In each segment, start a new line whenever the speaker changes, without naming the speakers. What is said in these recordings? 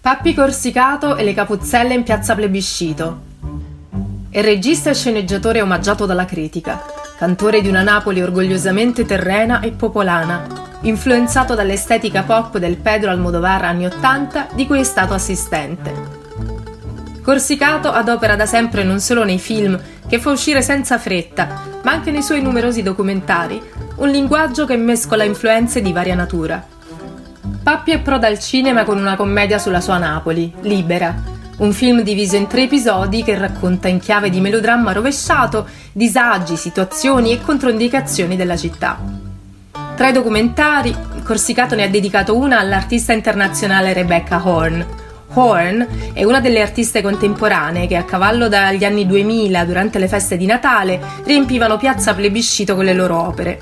Pappi Corsicato e le capuzzelle in piazza Plebiscito. È regista e sceneggiatore omaggiato dalla critica, cantore di una Napoli orgogliosamente terrena e popolana, influenzato dall'estetica pop del Pedro Almodovar anni Ottanta di cui è stato assistente. Corsicato adopera da sempre non solo nei film, che fa uscire senza fretta, ma anche nei suoi numerosi documentari, un linguaggio che mescola influenze di varia natura. Pappi approda al cinema con una commedia sulla sua Napoli, Libera, un film diviso in tre episodi che racconta in chiave di melodramma rovesciato disagi, situazioni e controindicazioni della città. Tra i documentari, Corsicato ne ha dedicato una all'artista internazionale Rebecca Horn, Horn è una delle artiste contemporanee che a cavallo dagli anni 2000, durante le feste di Natale, riempivano piazza plebiscito con le loro opere.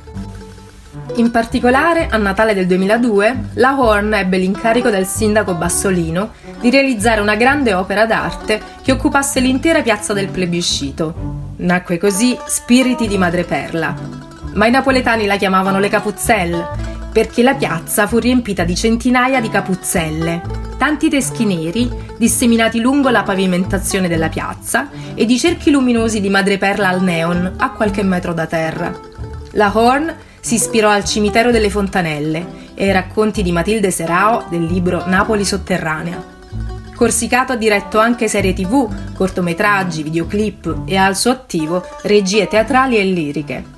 In particolare, a Natale del 2002, la Horn ebbe l'incarico del sindaco Bassolino di realizzare una grande opera d'arte che occupasse l'intera piazza del plebiscito. Nacque così Spiriti di Madreperla. Ma i napoletani la chiamavano le Capuzzelle perché la piazza fu riempita di centinaia di capuzzelle, tanti teschi neri disseminati lungo la pavimentazione della piazza e di cerchi luminosi di madreperla al neon a qualche metro da terra. La Horn si ispirò al cimitero delle fontanelle e ai racconti di Matilde Serao del libro Napoli sotterranea. Corsicato ha diretto anche serie tv, cortometraggi, videoclip e al suo attivo regie teatrali e liriche.